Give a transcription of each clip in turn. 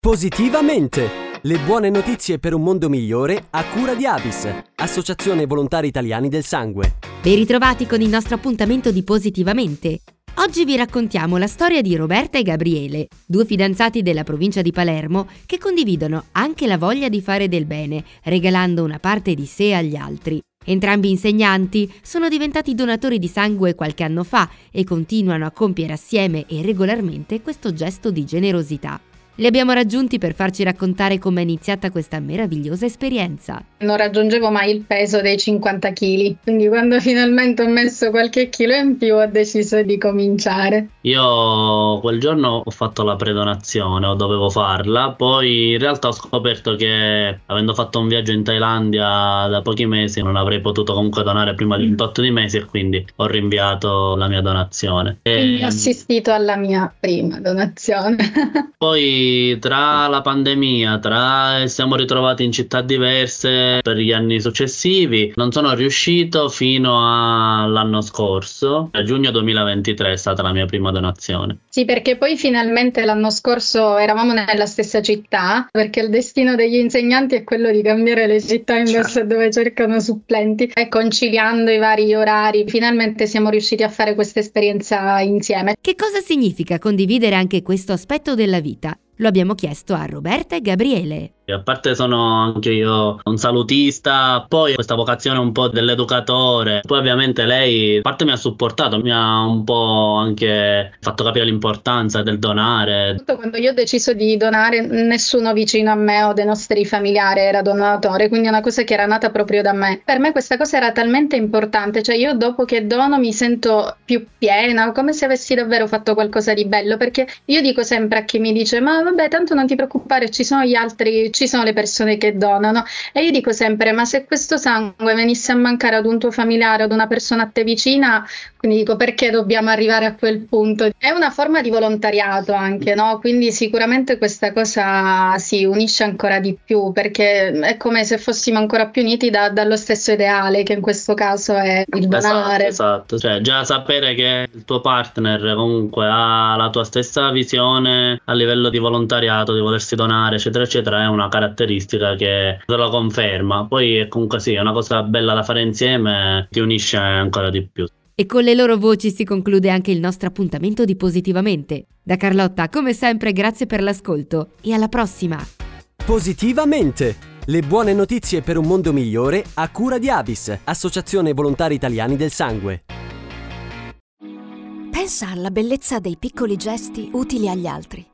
Positivamente! Le buone notizie per un mondo migliore a cura di Avis, Associazione Volontari Italiani del Sangue. Ben ritrovati con il nostro appuntamento di Positivamente. Oggi vi raccontiamo la storia di Roberta e Gabriele, due fidanzati della provincia di Palermo che condividono anche la voglia di fare del bene, regalando una parte di sé agli altri. Entrambi insegnanti sono diventati donatori di sangue qualche anno fa e continuano a compiere assieme e regolarmente questo gesto di generosità. Li abbiamo raggiunti per farci raccontare come è iniziata questa meravigliosa esperienza. Non raggiungevo mai il peso dei 50 kg, quindi quando finalmente ho messo qualche chilo in più ho deciso di cominciare. Io quel giorno ho fatto la predonazione, o dovevo farla, poi in realtà ho scoperto che avendo fatto un viaggio in Thailandia da pochi mesi non avrei potuto comunque donare prima di un tot di mesi e quindi ho rinviato la mia donazione. Quindi ho assistito alla mia prima donazione. poi tra la pandemia, tra siamo ritrovati in città diverse per gli anni successivi, non sono riuscito fino all'anno scorso, a giugno 2023 è stata la mia prima donazione. Sì, perché poi finalmente l'anno scorso eravamo nella stessa città, perché il destino degli insegnanti è quello di cambiare le città in base certo. dove cercano supplenti e conciliando i vari orari, finalmente siamo riusciti a fare questa esperienza insieme. Che cosa significa condividere anche questo aspetto della vita? Lo abbiamo chiesto a Roberta e Gabriele. A parte sono anche io un salutista, poi questa vocazione un po' dell'educatore, poi ovviamente lei a parte mi ha supportato, mi ha un po' anche fatto capire l'importanza del donare. Quando io ho deciso di donare, nessuno vicino a me o dei nostri familiari era donatore, quindi è una cosa che era nata proprio da me. Per me questa cosa era talmente importante, cioè io dopo che dono mi sento più piena, come se avessi davvero fatto qualcosa di bello, perché io dico sempre a chi mi dice ma vabbè tanto non ti preoccupare, ci sono gli altri ci sono le persone che donano e io dico sempre ma se questo sangue venisse a mancare ad un tuo familiare, ad una persona a te vicina, quindi dico perché dobbiamo arrivare a quel punto? È una forma di volontariato anche, no? Quindi sicuramente questa cosa si unisce ancora di più perché è come se fossimo ancora più uniti da, dallo stesso ideale che in questo caso è il esatto, donare. Esatto, esatto. Cioè, già sapere che il tuo partner comunque ha la tua stessa visione a livello di volontariato, di volersi donare, eccetera, eccetera, è una caratteristica che te lo conferma. Poi è comunque sì, è una cosa bella da fare insieme, ti unisce ancora di più. E con le loro voci si conclude anche il nostro appuntamento di Positivamente. Da Carlotta, come sempre, grazie per l'ascolto e alla prossima! Positivamente! Le buone notizie per un mondo migliore a cura di Avis, Associazione Volontari Italiani del Sangue. Pensa alla bellezza dei piccoli gesti utili agli altri.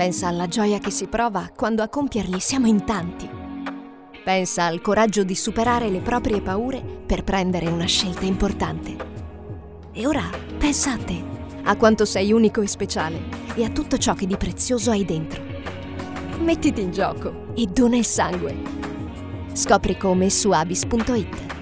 Pensa alla gioia che si prova quando a compierli siamo in tanti. Pensa al coraggio di superare le proprie paure per prendere una scelta importante. E ora pensa a te, a quanto sei unico e speciale e a tutto ciò che di prezioso hai dentro. Mettiti in gioco e dona il sangue. Scopri come su abis.it.